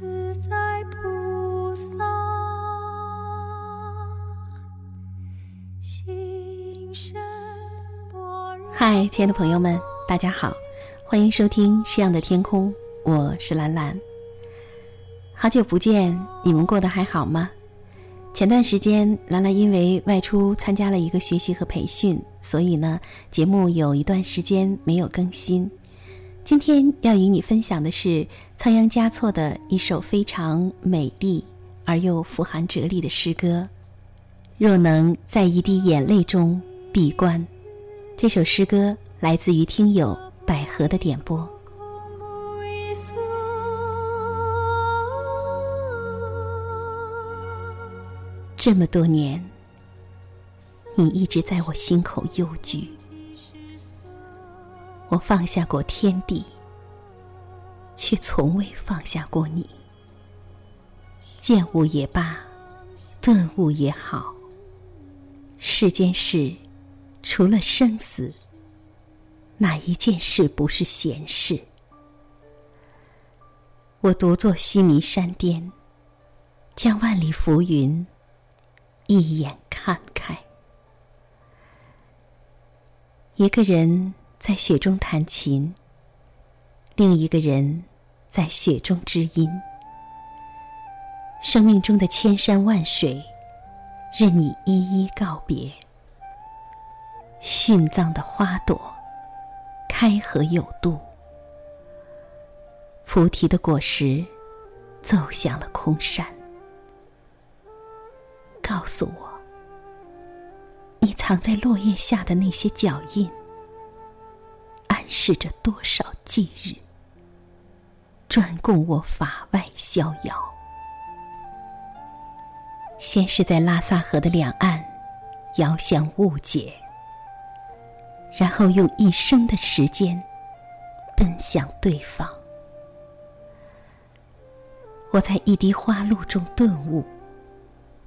自在菩萨，心。嗨，亲爱的朋友们，大家好，欢迎收听《诗样的天空》，我是兰兰。好久不见，你们过得还好吗？前段时间，兰兰因为外出参加了一个学习和培训，所以呢，节目有一段时间没有更新。今天要与你分享的是仓央嘉措的一首非常美丽而又富含哲理的诗歌。若能在一滴眼泪中闭关，这首诗歌来自于听友百合的点播。这么多年，你一直在我心口幽居。我放下过天地，却从未放下过你。见悟也罢，顿悟也好，世间事，除了生死，哪一件事不是闲事？我独坐须弥山巅，将万里浮云一眼看开。一个人。在雪中弹琴，另一个人在雪中知音。生命中的千山万水，任你一一告别。殉葬的花朵，开合有度。菩提的果实，奏响了空山。告诉我，你藏在落叶下的那些脚印。暗示着多少忌日，专供我法外逍遥。先是在拉萨河的两岸，遥相误解，然后用一生的时间，奔向对方。我在一滴花露中顿悟，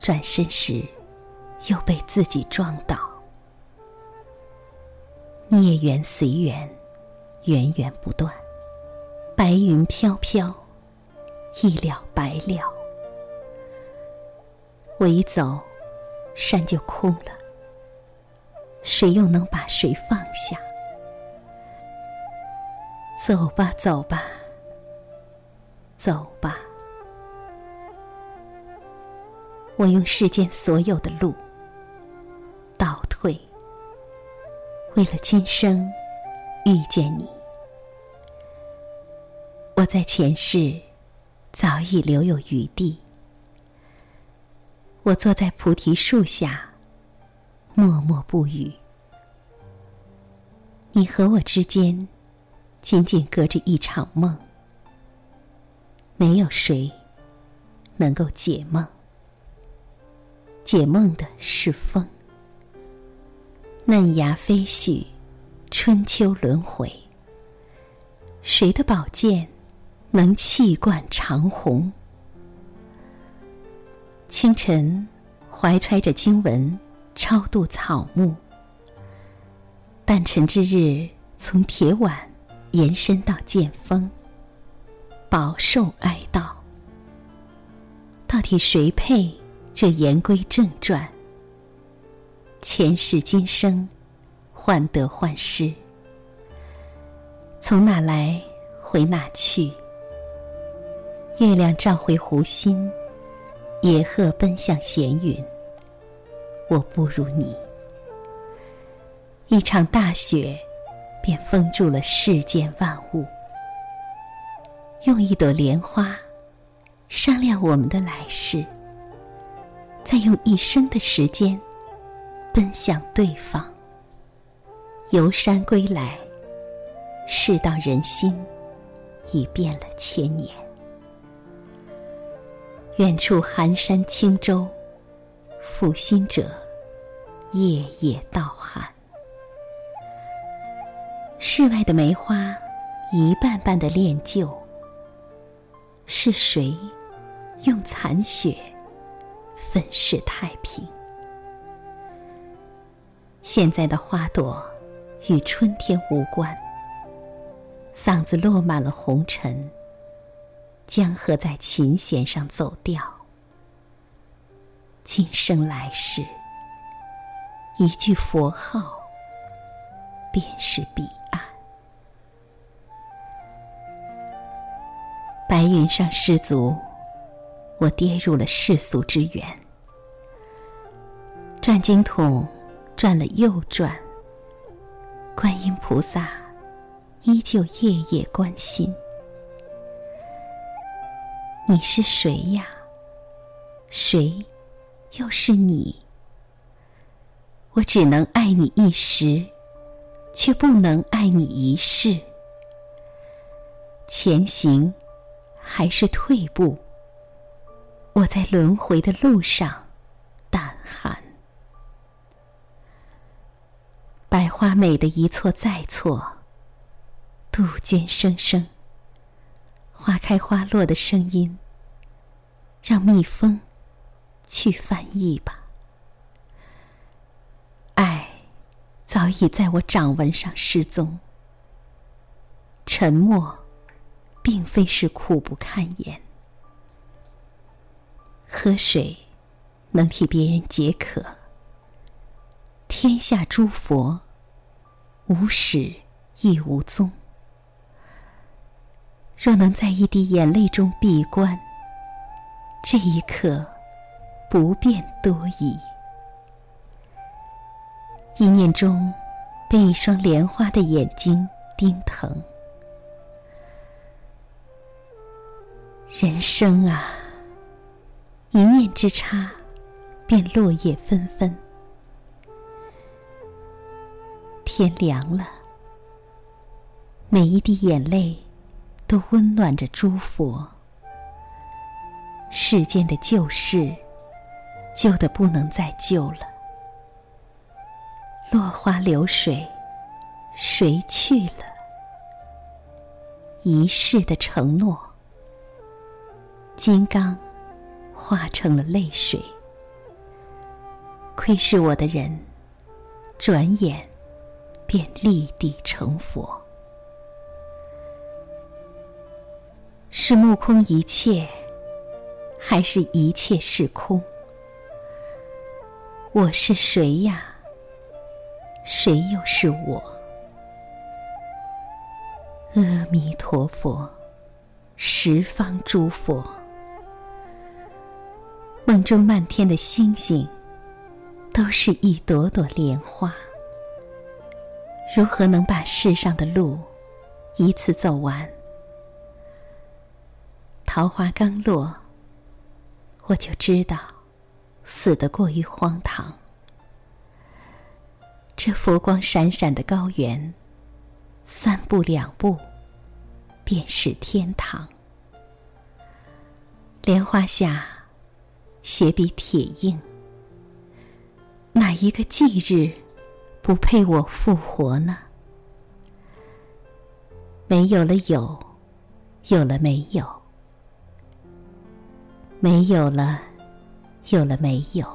转身时，又被自己撞倒。孽缘随缘。源源不断，白云飘飘，一了百了。我一走，山就空了。谁又能把谁放下？走吧，走吧，走吧。我用世间所有的路倒退，为了今生。遇见你，我在前世早已留有余地。我坐在菩提树下，默默不语。你和我之间，仅仅隔着一场梦，没有谁能够解梦。解梦的是风，嫩芽飞絮。春秋轮回，谁的宝剑能气贯长虹？清晨，怀揣着经文超度草木；诞辰之日，从铁碗延伸到剑锋，饱受哀悼。到底谁配这言归正传？前世今生。患得患失，从哪来回哪去？月亮照回湖心，野鹤奔向闲云。我不如你，一场大雪便封住了世间万物。用一朵莲花商量我们的来世，再用一生的时间奔向对方。游山归来，世道人心已变了千年。远处寒山轻舟，负心者夜夜盗寒。世外的梅花一瓣瓣的恋旧，是谁用残雪粉饰太平？现在的花朵。与春天无关，嗓子落满了红尘，江河在琴弦上走调。今生来世，一句佛号，便是彼岸。白云上失足，我跌入了世俗之源。转经筒，转了又转。观音菩萨依旧夜夜关心。你是谁呀？谁又是你？我只能爱你一时，却不能爱你一世。前行还是退步？我在轮回的路上胆寒。百花美的一错再错，杜鹃声声。花开花落的声音，让蜜蜂去翻译吧。爱早已在我掌纹上失踪。沉默，并非是苦不堪言。喝水能替别人解渴。天下诸佛，无始亦无终。若能在一滴眼泪中闭关，这一刻不便多疑。一念中，被一双莲花的眼睛盯疼。人生啊，一念之差，便落叶纷纷。天凉了，每一滴眼泪都温暖着诸佛。世间的旧事，旧的不能再旧了。落花流水，谁去了？一世的承诺，金刚化成了泪水。窥视我的人，转眼。便立地成佛，是目空一切，还是一切是空？我是谁呀？谁又是我？阿弥陀佛，十方诸佛，梦中漫天的星星，都是一朵朵莲花。如何能把世上的路一次走完？桃花刚落，我就知道死得过于荒唐。这佛光闪闪的高原，三步两步便是天堂。莲花下，血比铁硬。哪一个忌日？不配我复活呢？没有了有，有了没有，没有了，有了没有，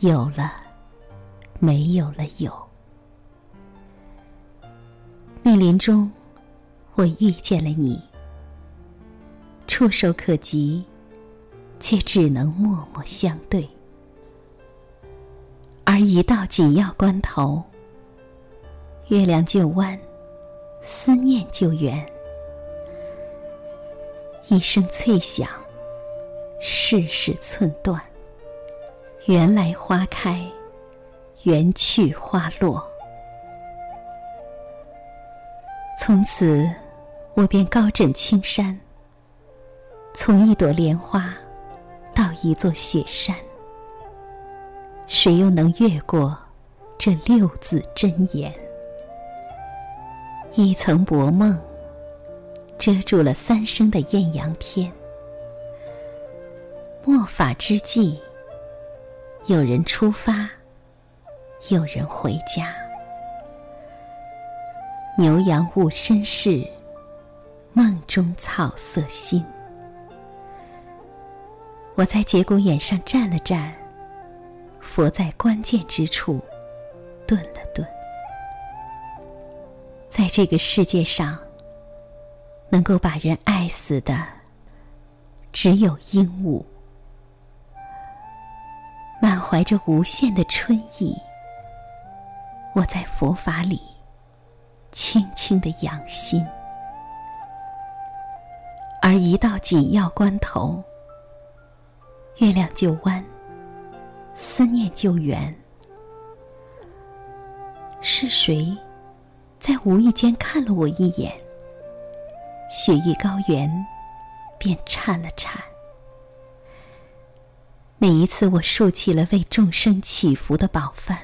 有了，没有了有。密林中，我遇见了你，触手可及，却只能默默相对。而一到紧要关头，月亮就弯，思念就圆。一声脆响，世事寸断。缘来花开，缘去花落。从此，我便高枕青山，从一朵莲花到一座雪山。谁又能越过这六字真言？一层薄梦遮住了三生的艳阳天。末法之际，有人出发，有人回家。牛羊物身世，梦中草色新。我在节骨眼上站了站。佛在关键之处顿了顿，在这个世界上，能够把人爱死的，只有鹦鹉。满怀着无限的春意，我在佛法里轻轻的养心。而一到紧要关头，月亮就弯，思念救援。是谁在无意间看了我一眼？雪域高原便颤了颤。每一次我竖起了为众生祈福的宝幡，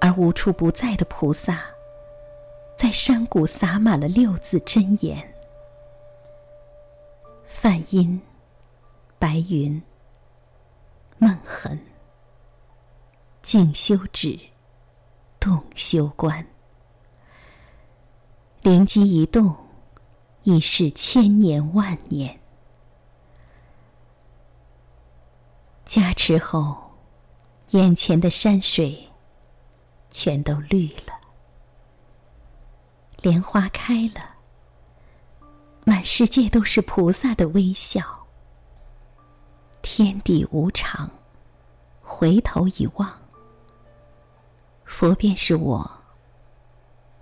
而无处不在的菩萨，在山谷洒满了六字真言：梵音、白云、梦痕、静修止、动修观。灵机一动。已是千年万年，加持后，眼前的山水全都绿了，莲花开了，满世界都是菩萨的微笑。天地无常，回头一望，佛便是我，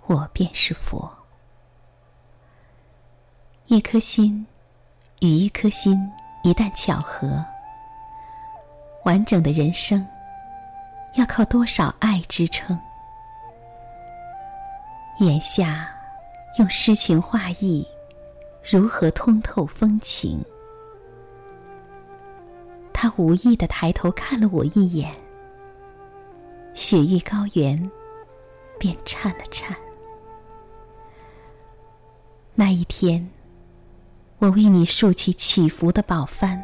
我便是佛。一颗心与一颗心一旦巧合，完整的人生要靠多少爱支撑？眼下用诗情画意如何通透风情？他无意的抬头看了我一眼，雪域高原便颤了颤。那一天。我为你竖起祈福的宝幡，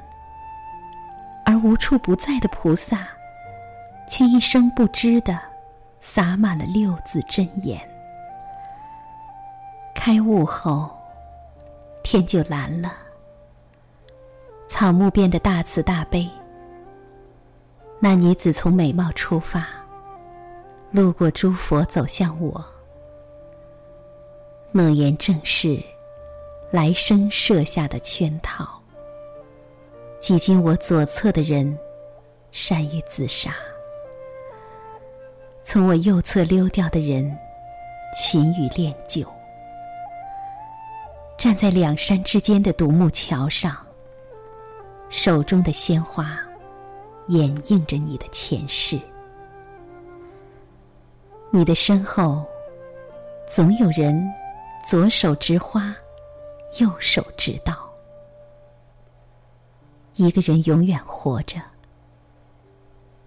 而无处不在的菩萨，却一声不知的洒满了六字真言。开悟后，天就蓝了，草木变得大慈大悲。那女子从美貌出发，路过诸佛走向我，诺言正是。来生设下的圈套，挤进我左侧的人，善于自杀；从我右侧溜掉的人，勤于练就。站在两山之间的独木桥上，手中的鲜花，掩映着你的前世。你的身后，总有人左手执花。右手执刀，一个人永远活着，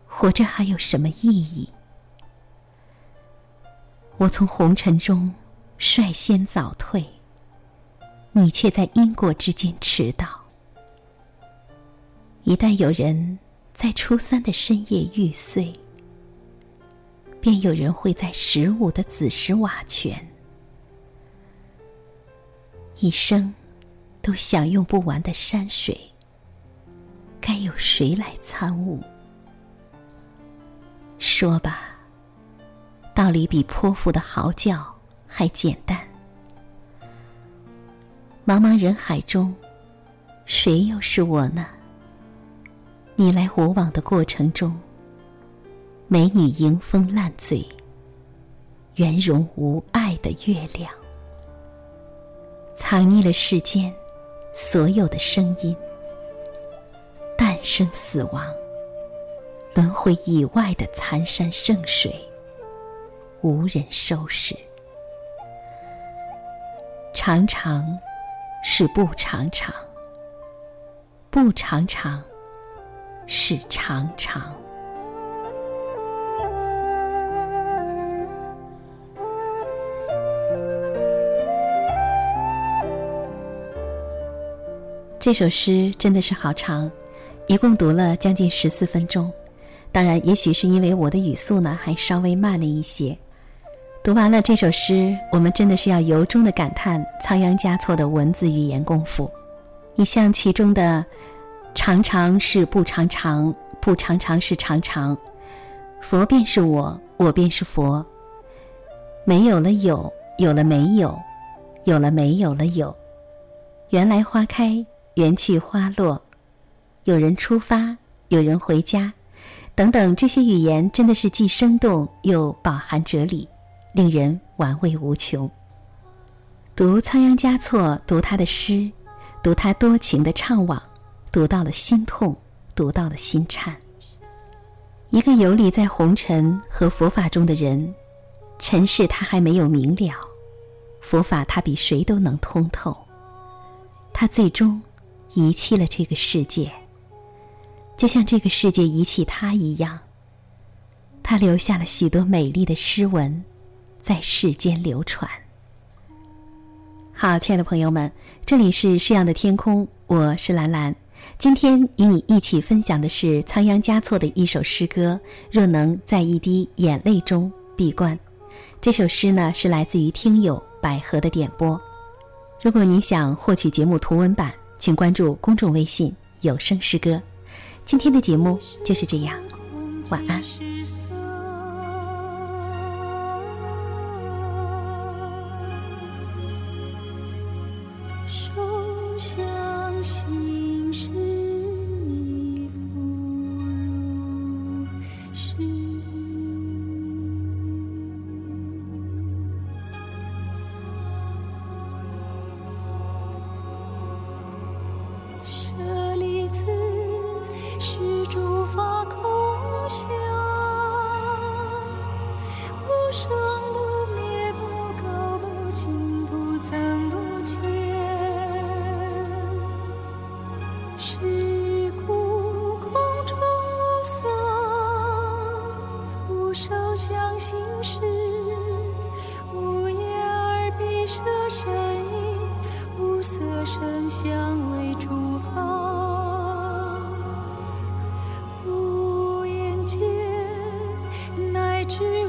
活着还有什么意义？我从红尘中率先早退，你却在因果之间迟到。一旦有人在初三的深夜玉碎，便有人会在十五的子时瓦全。一生都享用不完的山水，该有谁来参悟？说吧，道理比泼妇的嚎叫还简单。茫茫人海中，谁又是我呢？你来我往的过程中，美女迎风烂醉，圆融无碍的月亮。藏匿了世间所有的声音，诞生、死亡、轮回以外的残山剩水，无人收拾。常常是不常常，不常常是长长。这首诗真的是好长，一共读了将近十四分钟。当然，也许是因为我的语速呢还稍微慢了一些。读完了这首诗，我们真的是要由衷的感叹仓央嘉措的文字语言功夫。你像其中的“常常是不常常，不常常是常常”，佛便是我，我便是佛。没有了有，有了没有，有了没有了有，缘来花开，缘去花落，有人出发，有人回家，等等，这些语言真的是既生动又饱含哲理，令人玩味无穷。读仓央嘉措，读他的诗，读他多情的怅惘，读到了心痛，读到了心颤。一个游离在红尘和佛法中的人，尘世他还没有明了，佛法他比谁都能通透。他最终遗弃了这个世界，就像这个世界遗弃他一样。他留下了许多美丽的诗文，在世间流传。好，亲爱的朋友们，这里是诗样的天空，我是兰兰。今天与你一起分享的是仓央嘉措的一首诗歌《若能在一滴眼泪中闭关》。这首诗呢是来自于听友百合的点播。如果你想获取节目图文版，请关注公众微信“有声诗歌”。今天的节目就是这样，晚安。向未出发，无眼界，乃至。